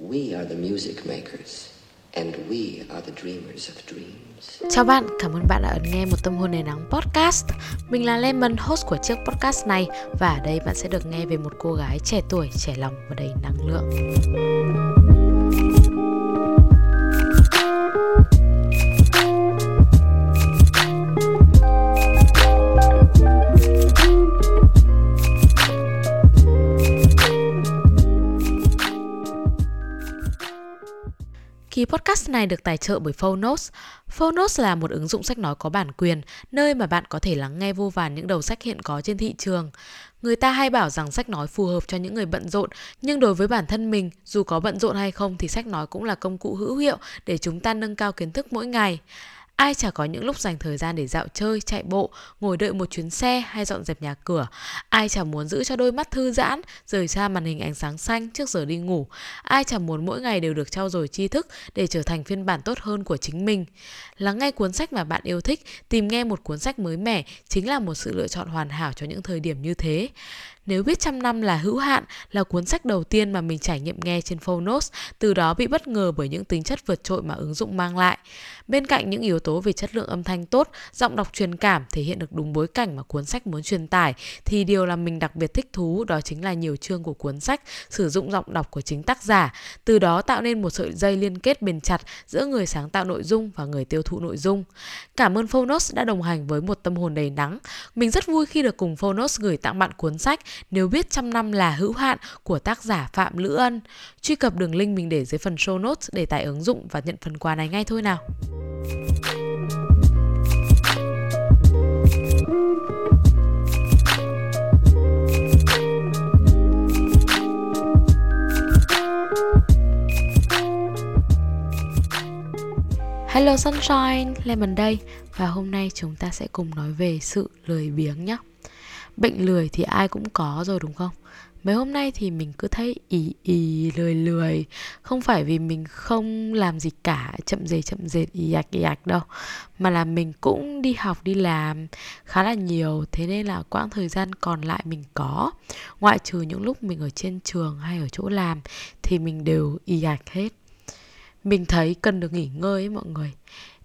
We are the music makers, and we are the dreamers of dreams. Chào bạn, cảm ơn bạn đã ấn nghe một tâm hồn nền nắng podcast. Mình là Lemon, host của chiếc podcast này và ở đây bạn sẽ được nghe về một cô gái trẻ tuổi, trẻ lòng và đầy năng lượng. Kỳ podcast này được tài trợ bởi Phonos. Phonos là một ứng dụng sách nói có bản quyền, nơi mà bạn có thể lắng nghe vô vàn những đầu sách hiện có trên thị trường. Người ta hay bảo rằng sách nói phù hợp cho những người bận rộn, nhưng đối với bản thân mình, dù có bận rộn hay không thì sách nói cũng là công cụ hữu hiệu để chúng ta nâng cao kiến thức mỗi ngày. Ai chả có những lúc dành thời gian để dạo chơi, chạy bộ, ngồi đợi một chuyến xe hay dọn dẹp nhà cửa. Ai chả muốn giữ cho đôi mắt thư giãn, rời xa màn hình ánh sáng xanh trước giờ đi ngủ. Ai chả muốn mỗi ngày đều được trau dồi tri thức để trở thành phiên bản tốt hơn của chính mình. Lắng nghe cuốn sách mà bạn yêu thích, tìm nghe một cuốn sách mới mẻ chính là một sự lựa chọn hoàn hảo cho những thời điểm như thế. Nếu biết trăm năm là hữu hạn là cuốn sách đầu tiên mà mình trải nghiệm nghe trên Phonos, từ đó bị bất ngờ bởi những tính chất vượt trội mà ứng dụng mang lại. Bên cạnh những yếu tố về chất lượng âm thanh tốt, giọng đọc truyền cảm thể hiện được đúng bối cảnh mà cuốn sách muốn truyền tải, thì điều làm mình đặc biệt thích thú đó chính là nhiều chương của cuốn sách sử dụng giọng đọc của chính tác giả, từ đó tạo nên một sợi dây liên kết bền chặt giữa người sáng tạo nội dung và người tiêu thụ nội dung. Cảm ơn Phonos đã đồng hành với một tâm hồn đầy nắng. Mình rất vui khi được cùng Phonos gửi tặng bạn cuốn sách nếu biết trăm năm là hữu hạn của tác giả Phạm Lữ Ân. Truy cập đường link mình để dưới phần show notes để tải ứng dụng và nhận phần quà này ngay thôi nào. Hello Sunshine, Lemon đây Và hôm nay chúng ta sẽ cùng nói về sự lười biếng nhé Bệnh lười thì ai cũng có rồi, đúng không? Mấy hôm nay thì mình cứ thấy ì ì, lười lười. Không phải vì mình không làm gì cả, Chậm dề, chậm dệt ì, ạch ì, ạch đâu, Mà là mình cũng đi học, đi làm khá là nhiều. Thế nên là quãng thời gian còn lại mình có. Ngoại trừ những lúc mình ở trên trường hay ở chỗ làm Thì mình đều ì, ạch hết. Mình thấy cần được nghỉ ngơi ấy mọi người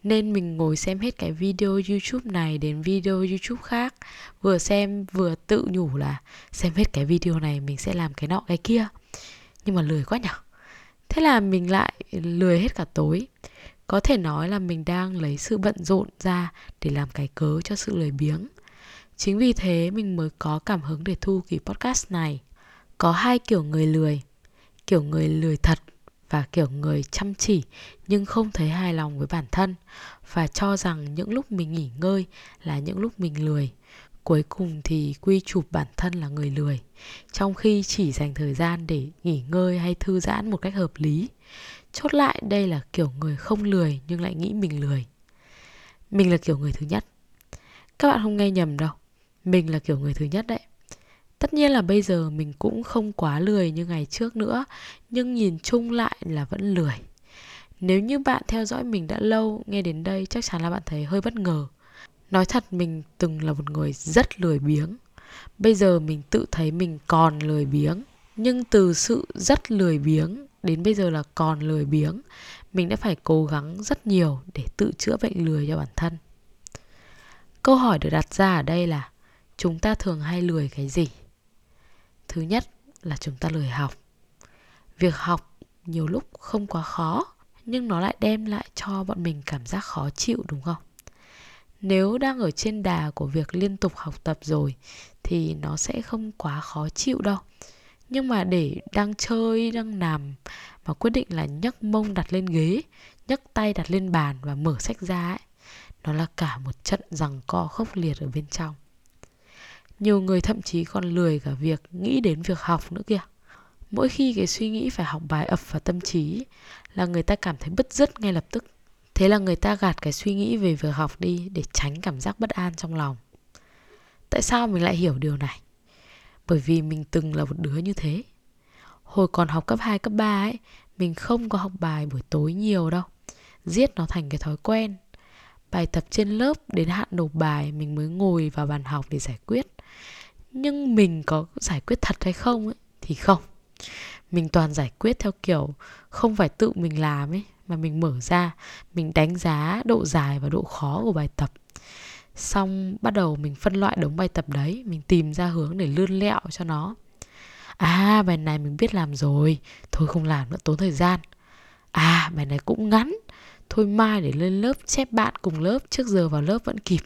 nên mình ngồi xem hết cái video youtube này đến video youtube khác. Vừa xem, vừa tự nhủ là xem hết cái video này mình sẽ làm cái nọ cái kia. Nhưng mà lười quá nhở? Thế là mình lại lười hết cả tối. Có thể nói là mình đang lấy sự bận rộn ra để làm cái cớ cho sự lười biếng. Chính vì thế mình mới có cảm hứng để thu kỳ podcast này. Có hai kiểu người lười. Kiểu người lười thật và kiểu người chăm chỉ, nhưng không thấy hài lòng với bản thân và cho rằng những lúc mình nghỉ ngơi là những lúc mình lười. Cuối cùng thì quy chụp bản thân là người lười, trong khi chỉ dành thời gian để nghỉ ngơi hay thư giãn một cách hợp lý. Chốt lại, đây là kiểu người không lười nhưng lại nghĩ mình lười. Mình là kiểu người thứ nhất. Các bạn không nghe nhầm đâu. Mình là kiểu người thứ nhất đấy. Tất nhiên là bây giờ mình cũng không quá lười như ngày trước nữa, nhưng nhìn chung lại là vẫn lười. Nếu như bạn theo dõi mình đã lâu, nghe đến đây chắc chắn là bạn thấy hơi bất ngờ. Nói thật mình từng là một người rất lười biếng. Bây giờ mình tự thấy mình còn lười biếng. Nhưng từ sự rất lười biếng đến bây giờ là còn lười biếng, mình đã phải cố gắng rất nhiều để tự chữa bệnh lười cho bản thân. Câu hỏi được đặt ra ở đây là chúng ta thường hay lười cái gì? Thứ nhất là chúng ta lười học. Việc học nhiều lúc không quá khó, nhưng nó lại đem lại cho bọn mình cảm giác khó chịu, đúng không? Nếu đang ở trên đà của việc liên tục học tập rồi thì nó sẽ không quá khó chịu đâu. Nhưng mà để đang chơi, đang nằm mà quyết định là nhấc mông đặt lên ghế, nhấc tay đặt lên bàn và mở sách ra ấy, nó là cả một trận rằng co khốc liệt ở bên trong nhiều người thậm chí còn lười cả việc nghĩ đến việc học nữa kìa. Mỗi khi cái suy nghĩ phải học bài ập vào tâm trí là người ta cảm thấy bứt rứt ngay lập tức. Thế là người ta gạt cái suy nghĩ về việc học đi để tránh cảm giác bất an trong lòng. Tại sao mình lại hiểu điều này? Bởi vì mình từng là một đứa như thế. Hồi còn học cấp 2, cấp 3 ấy mình không có học bài buổi tối nhiều đâu. Giết nó thành cái thói quen. Bài tập trên lớp đến hạn nộp bài mình mới ngồi vào bàn học để giải quyết nhưng mình có giải quyết thật hay không ấy, thì không. Mình toàn giải quyết theo kiểu không phải tự mình làm ấy, mà mình mở ra, mình đánh giá độ dài và độ khó của bài tập. Xong bắt đầu mình phân loại đống bài tập đấy, mình tìm ra hướng để lươn lẹo cho nó. À bài này mình biết làm rồi, thôi không làm nữa, tốn thời gian. À bài này cũng ngắn, thôi mai để lên lớp chép bạn cùng lớp trước giờ vào lớp vẫn kịp.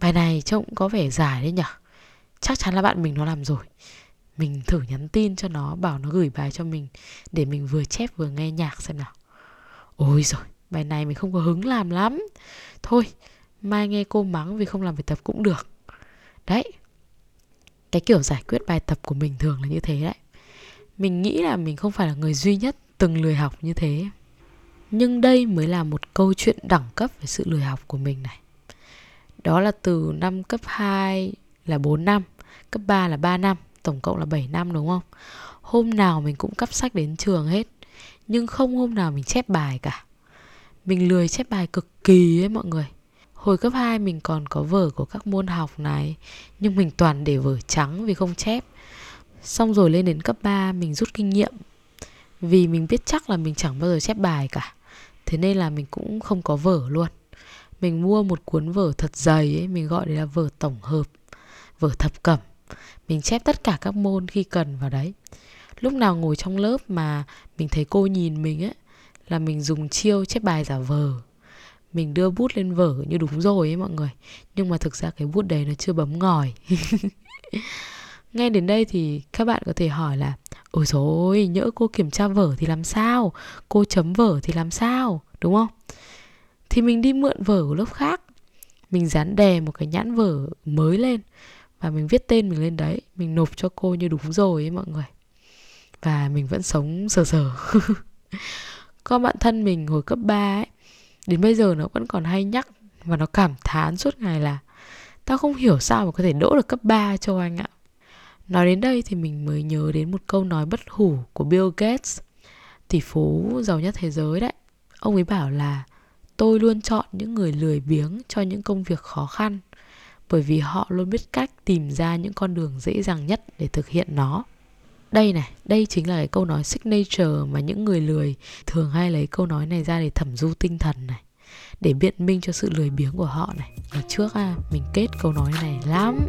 Bài này trông có vẻ dài đấy nhở? Chắc chắn là bạn mình nó làm rồi. Mình thử nhắn tin cho nó, bảo nó gửi bài cho mình, để mình vừa chép vừa nghe nhạc xem nào. Ôi rồi bài này mình không có hứng làm lắm. Thôi, mai nghe cô mắng vì không làm bài tập cũng được. Đấy, cái kiểu giải quyết bài tập của mình thường là như thế đấy. Mình nghĩ là mình không phải là người duy nhất từng lười học như thế. Nhưng đây mới là một câu chuyện đẳng cấp về sự lười học của mình này. Đó là từ năm cấp 2 là 4 năm, cấp 3 là 3 năm, tổng cộng là 7 năm, đúng không? Hôm nào mình cũng cắp sách đến trường hết, nhưng không hôm nào mình chép bài cả. Mình lười chép bài cực kỳ ấy mọi người. Hồi cấp 2 mình còn có vở của các môn học này, Nhưng mình toàn để vở trắng vì không chép. Xong rồi lên đến cấp 3 mình rút kinh nghiệm, Vì mình biết chắc là mình chẳng bao giờ chép bài cả. Thế nên là mình cũng không có vở luôn. Mình mua một cuốn vở thật dày ấy, Mình gọi đấy là vở tổng hợp. Vở thập cẩm. Mình chép tất cả các môn khi cần vào đấy. Lúc nào ngồi trong lớp mà mình thấy cô nhìn mình ấy, Là mình dùng chiêu chép bài giả vờ. Mình đưa bút lên vở như đúng rồi ấy mọi người. Nhưng mà thực ra cái bút đấy nó chưa bấm ngòi. Ngay đến đây thì các bạn có thể hỏi là, ôi rồi nhỡ cô kiểm tra vở thì làm sao? Cô chấm vở thì làm sao? Đúng không? Thì mình đi mượn vở của lớp khác. Mình dán đè một cái nhãn vở mới lên và mình viết tên mình lên đấy mình nộp cho cô như đúng rồi ấy mọi người và mình vẫn sống sờ sờ con bạn thân mình hồi cấp 3 ấy đến bây giờ nó vẫn còn hay nhắc và nó cảm thán suốt ngày là tao không hiểu sao mà có thể đỗ được cấp 3 cho anh ạ. Nói đến đây thì mình mới nhớ đến một câu nói bất hủ của Bill Gates, tỷ phú giàu nhất thế giới đấy. Ông ấy bảo là tôi luôn chọn những người lười biếng cho những công việc khó khăn bởi vì họ luôn biết cách tìm ra những con đường dễ dàng nhất để thực hiện nó. Đây này, đây chính là cái câu nói signature mà những người lười thường hay lấy câu nói này ra để thẩm du tinh thần này để biện minh cho sự lười biếng của họ này. Ngày trước à, mình kết câu nói này lắm.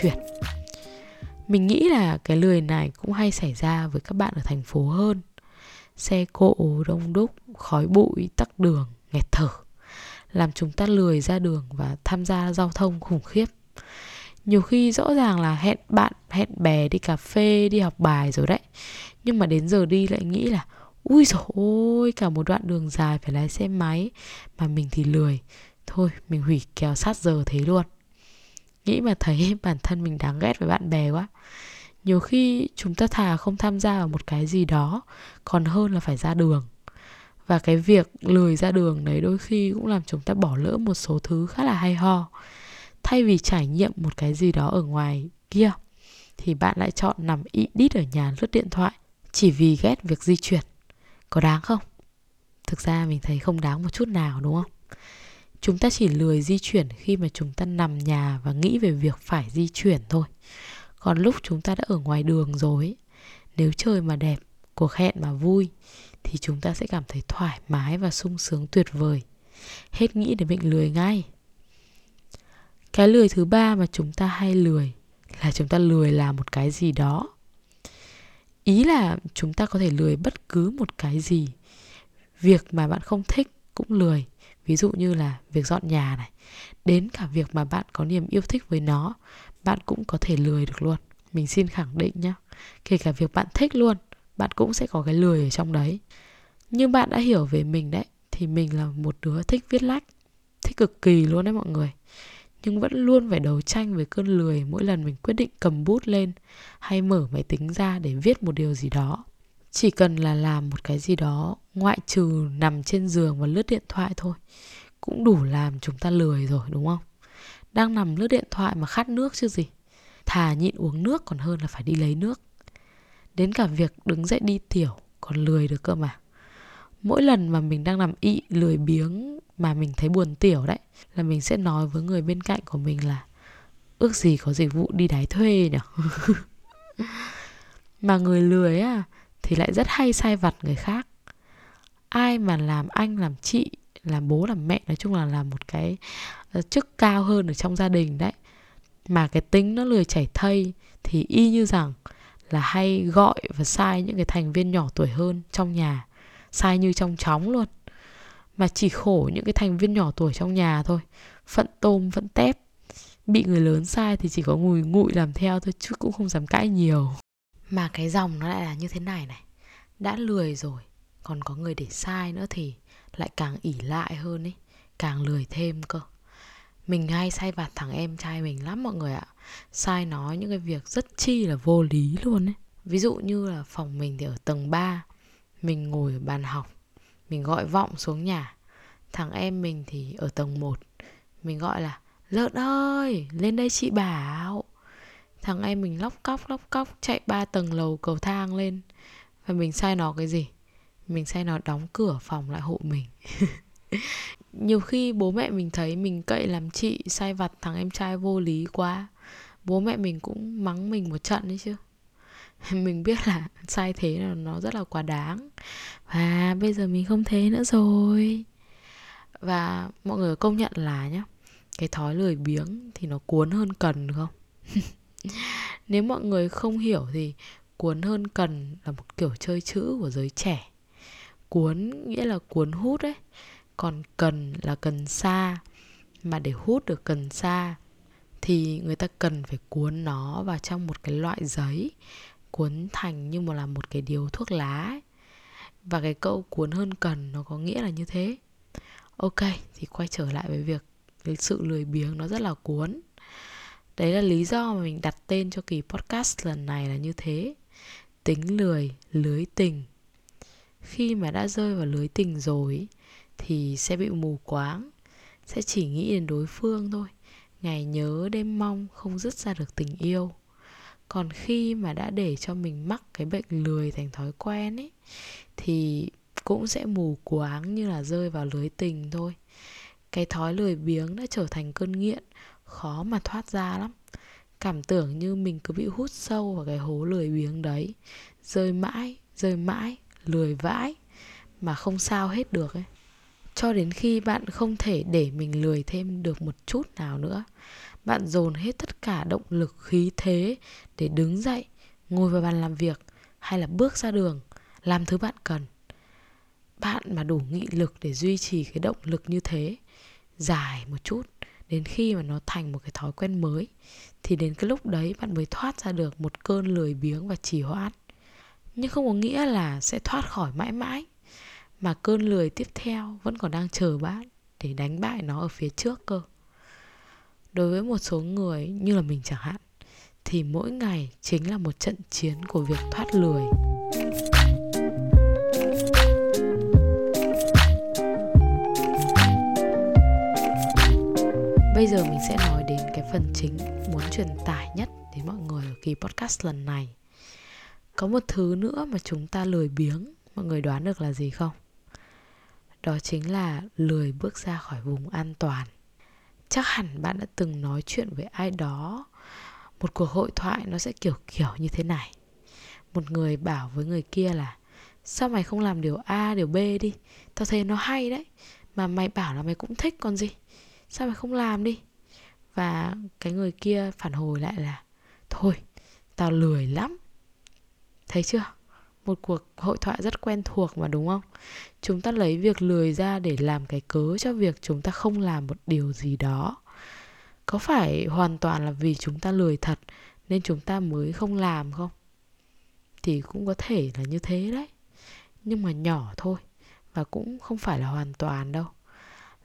Chuyển. Mình nghĩ là cái lười này cũng hay xảy ra với các bạn ở thành phố hơn. Xe cộ, đông đúc, khói bụi, tắc đường, nghẹt thở, làm chúng ta lười ra đường và tham gia giao thông khủng khiếp. Nhiều khi rõ ràng là hẹn bạn, hẹn bè đi cà phê, đi học bài rồi đấy. Nhưng mà đến giờ đi lại nghĩ là, ui dồi ôi, cả một đoạn đường dài phải lái xe máy mà mình thì lười. Thôi, mình hủy kèo sát giờ thế luôn nghĩ mà thấy bản thân mình đáng ghét với bạn bè quá. Nhiều khi chúng ta thà không tham gia vào một cái gì đó, còn hơn là phải ra đường. Và cái việc lười ra đường đấy đôi khi cũng làm chúng ta bỏ lỡ một số thứ khá là hay ho. Thay vì trải nghiệm một cái gì đó ở ngoài kia, thì bạn lại chọn nằm ị đít ở nhà lướt điện thoại chỉ vì ghét việc di chuyển. Có đáng không? Thực ra mình thấy không đáng một chút nào, đúng không? Chúng ta chỉ lười di chuyển khi mà chúng ta nằm nhà và nghĩ về việc phải di chuyển thôi. Còn lúc chúng ta đã ở ngoài đường rồi, nếu trời mà đẹp, cuộc hẹn mà vui, thì chúng ta sẽ cảm thấy thoải mái và sung sướng tuyệt vời. Hết nghĩ để mình lười ngay. Cái lười thứ ba mà chúng ta hay lười là chúng ta lười làm một cái gì đó. Ý là chúng ta có thể lười bất cứ một cái gì. Việc mà bạn không thích cũng lười ví dụ như là việc dọn nhà này, đến cả việc mà bạn có niềm yêu thích với nó, bạn cũng có thể lười được luôn. Mình xin khẳng định nhé kể cả việc bạn thích luôn, bạn cũng sẽ có cái lười ở trong đấy. Nhưng bạn đã hiểu về mình đấy, thì mình là một đứa thích viết lách, thích cực kỳ luôn đấy mọi người. Nhưng vẫn luôn phải đấu tranh với cơn lười mỗi lần mình quyết định cầm bút lên hay mở máy tính ra để viết một điều gì đó chỉ cần là làm một cái gì đó, ngoại trừ nằm trên giường và lướt điện thoại thôi, cũng đủ làm chúng ta lười rồi, đúng không? Đang nằm lướt điện thoại mà khát nước chứ gì. Thà nhịn uống nước còn hơn là phải đi lấy nước. Đến cả việc đứng dậy đi tiểu còn lười được cơ mà. Mỗi lần mà mình đang nằm ị lười biếng mà mình thấy buồn tiểu đấy, là mình sẽ nói với người bên cạnh của mình là, ước gì có dịch vụ đi đái thuê nhở? mà người lười á thì lại rất hay sai vặt người khác. Ai mà làm anh, làm chị, làm bố, làm mẹ, nói chung là làm một cái ờ, chức cao hơn ở trong gia đình đấy. Mà cái tính nó lười chảy thây thì y như rằng là hay gọi và sai những cái thành viên nhỏ tuổi hơn trong nhà, sai như trong chóng luôn. Mà chỉ khổ những cái thành viên nhỏ tuổi trong nhà thôi, phận tôm vẫn tép. Bị người lớn sai thì chỉ có ngùi ngụi làm theo thôi, chứ cũng không dám cãi nhiều mà cái dòng nó lại là như thế này này. Đã lười rồi, còn có người để sai nữa thì lại càng ỉ lại hơn ấy, càng lười thêm cơ. Mình hay sai vặt thằng em trai mình lắm mọi người ạ. Sai nói những cái việc rất chi là vô lý luôn ấy. Ví dụ như là phòng mình thì ở tầng 3 mình ngồi ở bàn học, mình gọi vọng xuống nhà. Thằng em mình thì ở tầng 1 mình gọi là, lợn ơi, lên đây chị bảo thằng em mình lóc cóc lóc cóc, chạy ba tầng lầu cầu thang lên. Và mình sai nó cái gì? Mình sai nó đóng cửa phòng lại hộ mình. Nhiều khi bố mẹ mình thấy mình cậy làm chị, sai vặt thằng em trai vô lý quá. Bố mẹ mình cũng mắng mình một trận đấy chứ. Mình biết là sai thế là nó rất là quá đáng. Và bây giờ mình không thế nữa rồi. Và mọi người công nhận là nhá, cái thói lười biếng thì nó cuốn hơn cần không? nếu mọi người không hiểu thì cuốn hơn cần là một kiểu chơi chữ của giới trẻ. Cuốn nghĩa là cuốn hút ấy. Còn cần là cần xa mà để hút được cần xa thì người ta cần phải cuốn nó vào trong một cái loại giấy, cuốn thành như một là một cái điếu thuốc lá ấy. và cái câu cuốn hơn cần nó có nghĩa là như thế. Ok, thì quay trở lại với việc cái sự lười biếng nó rất là cuốn đấy là lý do mà mình đặt tên cho kỳ podcast lần này là như thế. Tính lười, lưới tình. Khi mà đã rơi vào lưới tình rồi thì sẽ bị mù quáng, sẽ chỉ nghĩ đến đối phương thôi. Ngày nhớ, đêm mong, không dứt ra được tình yêu. Còn khi mà đã để cho mình mắc cái bệnh lười thành thói quen ấy thì cũng sẽ mù quáng như là rơi vào lưới tình thôi. Cái thói lười biếng đã trở thành cơn nghiện khó mà thoát ra lắm. Cảm tưởng như mình cứ bị hút sâu vào cái hố lười biếng đấy. Rơi mãi rơi mãi, lười vãi, mà không sao hết được ấy. Cho đến khi bạn không thể để mình lười thêm được một chút nào nữa, bạn dồn hết tất cả động lực, khí thế để đứng dậy, ngồi vào bàn làm việc hay là bước ra đường, làm thứ bạn cần. Bạn mà đủ nghị lực để duy trì cái động lực như thế, dài một chút đến khi mà nó thành một cái thói quen mới, thì đến cái lúc đấy bạn mới thoát ra được một cơn lười biếng và trì hoãn. Nhưng không có nghĩa là sẽ thoát khỏi mãi mãi, mà cơn lười tiếp theo vẫn còn đang chờ bạn để đánh bại nó ở phía trước cơ. Đối với một số người như là mình chẳng hạn, thì mỗi ngày chính là một trận chiến của việc thoát lười. Bây giờ mình sẽ nói đến cái phần chính muốn truyền tải nhất đến mọi người ở kỳ podcast lần này. Có một thứ nữa mà chúng ta lười biếng, mọi người đoán được là gì không? Đó chính là lười bước ra khỏi vùng an toàn. Chắc hẳn bạn đã từng nói chuyện với ai đó một cuộc hội thoại nó sẽ kiểu kiểu như thế này. Một người bảo với người kia là Sao mày không làm điều A, điều B đi Tao thấy nó hay đấy Mà mày bảo là mày cũng thích còn gì sao mày không làm đi? Và cái người kia phản hồi lại là, thôi, tao lười lắm. Thấy chưa? Một cuộc hội thoại rất quen thuộc mà, đúng không? Chúng ta lấy việc lười ra để làm cái cớ cho việc chúng ta không làm một điều gì đó. Có phải hoàn toàn là vì chúng ta lười thật nên chúng ta mới không làm không? Thì cũng có thể là như thế đấy. Nhưng mà nhỏ thôi và cũng không phải là hoàn toàn đâu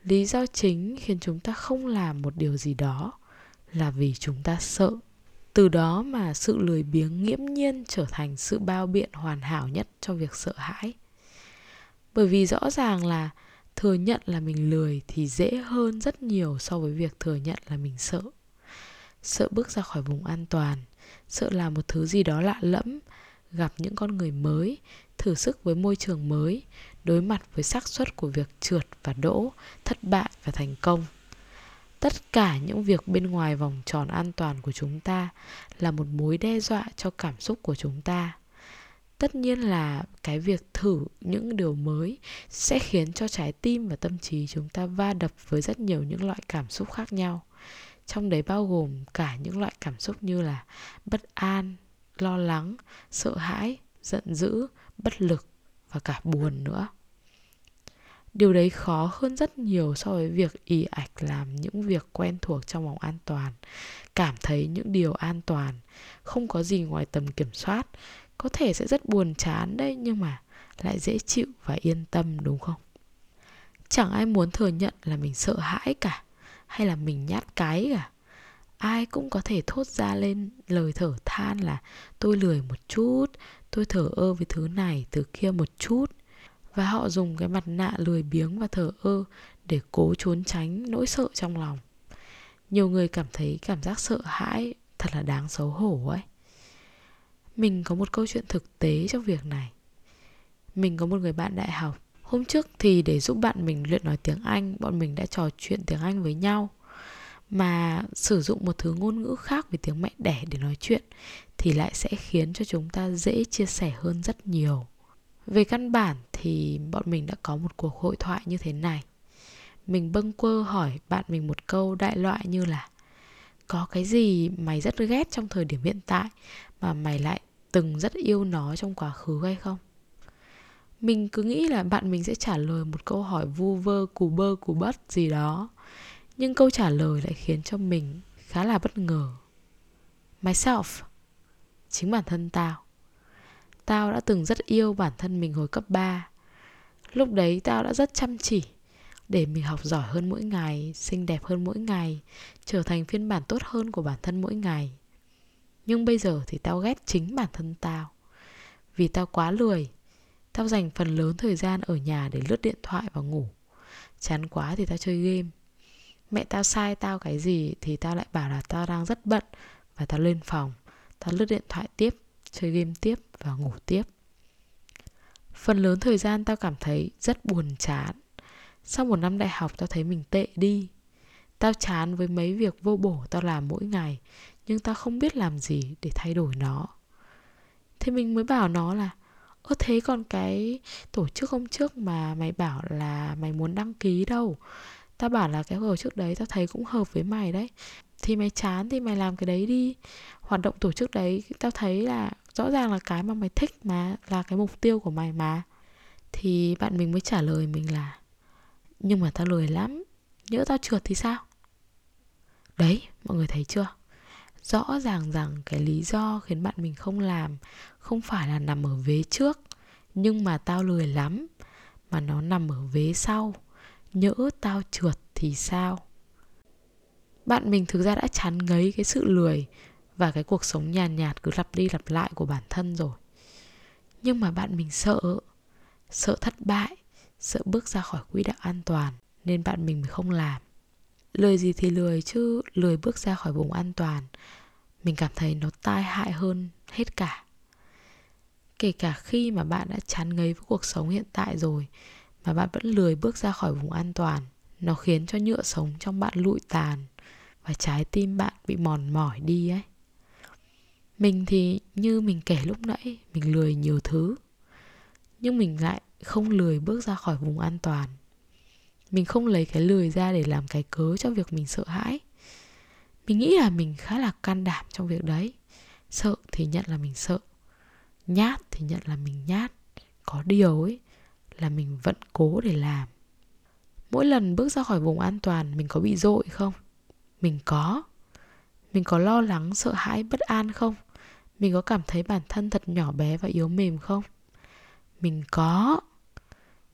lý do chính khiến chúng ta không làm một điều gì đó là vì chúng ta sợ. Từ đó mà sự lười biếng nghiễm nhiên trở thành sự bao biện hoàn hảo nhất cho việc sợ hãi. Bởi vì rõ ràng là thừa nhận là mình lười thì dễ hơn rất nhiều so với việc thừa nhận là mình sợ. Sợ bước ra khỏi vùng an toàn, sợ làm một thứ gì đó lạ lẫm, gặp những con người mới, thử sức với môi trường mới đối mặt với xác suất của việc trượt và đỗ, thất bại và thành công. Tất cả những việc bên ngoài vòng tròn an toàn của chúng ta là một mối đe dọa cho cảm xúc của chúng ta. Tất nhiên là cái việc thử những điều mới sẽ khiến cho trái tim và tâm trí chúng ta va đập với rất nhiều những loại cảm xúc khác nhau. Trong đấy bao gồm cả những loại cảm xúc như là bất an, lo lắng, sợ hãi, giận dữ, bất lực và cả buồn nữa. Điều đấy khó hơn rất nhiều so với việc ì ạch làm những việc quen thuộc trong vòng an toàn, cảm thấy những điều an toàn, không có gì ngoài tầm kiểm soát. Có thể sẽ rất buồn chán đấy, nhưng mà lại dễ chịu và yên tâm, đúng không? Chẳng ai muốn thừa nhận là mình sợ hãi cả, hay là mình nhát cái cả. Ai cũng có thể thốt ra lên lời thở than là tôi lười một chút tôi thở ơ với thứ này từ kia một chút. Và họ dùng cái mặt nạ lười biếng và thở ơ để cố trốn tránh nỗi sợ trong lòng. Nhiều người cảm thấy cảm giác sợ hãi thật là đáng xấu hổ ấy. Mình có một câu chuyện thực tế trong việc này. Mình có một người bạn đại học. Hôm trước thì để giúp bạn mình luyện nói tiếng anh, bọn mình đã trò chuyện tiếng anh với nhau mà sử dụng một thứ ngôn ngữ khác với tiếng mẹ đẻ để nói chuyện thì lại sẽ khiến cho chúng ta dễ chia sẻ hơn rất nhiều. Về căn bản thì bọn mình đã có một cuộc hội thoại như thế này. Mình bâng quơ hỏi bạn mình một câu đại loại như là, có cái gì mày rất ghét trong thời điểm hiện tại mà mày lại từng rất yêu nó trong quá khứ hay không? Mình cứ nghĩ là bạn mình sẽ trả lời một câu hỏi vu vơ, cù bơ, cù bất gì đó nhưng câu trả lời lại khiến cho mình khá là bất ngờ. Myself, chính bản thân tao. Tao đã từng rất yêu bản thân mình hồi cấp 3 lúc đấy tao đã rất chăm chỉ để mình học giỏi hơn mỗi ngày, xinh đẹp hơn mỗi ngày, trở thành phiên bản tốt hơn của bản thân mỗi ngày. Nhưng bây giờ thì tao ghét chính bản thân tao. Vì tao quá lười, tao dành phần lớn thời gian ở nhà để lướt điện thoại và ngủ. Chán quá thì tao chơi game mẹ tao sai tao cái gì thì tao lại bảo là tao đang rất bận và tao lên phòng. Tao lướt điện thoại tiếp, chơi game tiếp và ngủ tiếp. Phần lớn thời gian tao cảm thấy rất buồn chán. Sau một năm đại học tao thấy mình tệ đi. Tao chán với mấy việc vô bổ tao làm mỗi ngày, nhưng tao không biết làm gì để thay đổi nó. Thế mình mới bảo nó là, ơ, thế còn cái tổ chức hôm trước mà mày bảo là mày muốn đăng ký đâu? Tao bảo là cái tổ chức đấy tao thấy cũng hợp với mày đấy. Thì mày chán thì mày làm cái đấy đi. Hoạt động tổ chức đấy, tao thấy là rõ ràng là cái mà mày thích mà, là cái mục tiêu của mày mà. Thì bạn mình mới trả lời mình là, nhưng mà tao lười lắm, nhỡ tao trượt thì sao? Đấy, mọi người thấy chưa? Rõ ràng rằng cái lý do khiến bạn mình không làm không phải là nằm ở vế trước, nhưng mà tao lười lắm, mà nó nằm ở vế sau nhỡ tao trượt thì sao? Bạn mình thực ra đã chán ngấy cái sự lười và cái cuộc sống nhàn nhạt, nhạt cứ lặp đi lặp lại của bản thân rồi. Nhưng mà bạn mình sợ sợ thất bại sợ bước ra khỏi quỹ đạo an toàn nên bạn mình không làm. Lười gì thì lười chứ lười bước ra khỏi vùng an toàn mình cảm thấy nó tai hại hơn hết cả. Kể cả khi mà bạn đã chán ngấy với cuộc sống hiện tại rồi mà bạn vẫn lười bước ra khỏi vùng an toàn. Nó khiến cho nhựa sống trong bạn lụi tàn và trái tim bạn bị mòn mỏi đi ấy. Mình thì như mình kể lúc nãy, mình lười nhiều thứ, nhưng mình lại không lười bước ra khỏi vùng an toàn. Mình không lấy cái lười ra để làm cái cớ cho việc mình sợ hãi. Mình nghĩ là mình khá là can đảm trong việc đấy. Sợ thì nhận là mình sợ, nhát thì nhận là mình nhát. Có điều ấy là mình vẫn cố để làm. Mỗi lần bước ra khỏi vùng an toàn, mình có bị dội không? Mình có. Mình có lo lắng, sợ hãi, bất an không? Mình có cảm thấy bản thân thật nhỏ bé và yếu mềm không? Mình có.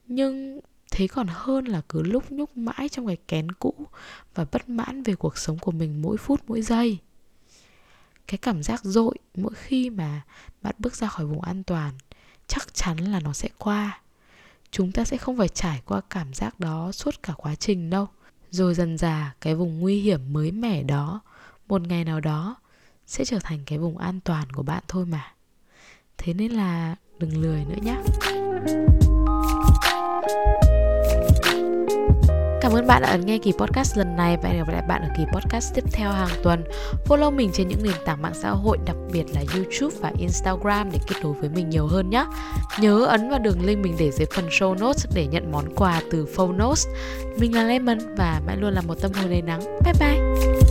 Nhưng thế còn hơn là cứ lúc nhúc mãi trong cái kén cũ và bất mãn về cuộc sống của mình mỗi phút, mỗi giây. Cái cảm giác dội mỗi khi mà bạn bước ra khỏi vùng an toàn, chắc chắn là nó sẽ qua chúng ta sẽ không phải trải qua cảm giác đó suốt cả quá trình đâu. Rồi dần dà, cái vùng nguy hiểm mới mẻ đó, một ngày nào đó, sẽ trở thành cái vùng an toàn của bạn thôi mà. Thế nên là đừng lười nữa nhé Cảm ơn bạn đã ấn nghe kỳ podcast lần này và hẹn gặp lại bạn ở kỳ podcast tiếp theo hàng tuần. Follow mình trên những nền tảng mạng xã hội, đặc biệt là YouTube và Instagram để kết nối với mình nhiều hơn nhé. Nhớ ấn vào đường link mình để dưới phần show notes để nhận món quà từ Phonos. Mình là Lemon và mãi luôn là một tâm hồn đầy nắng. Bye bye!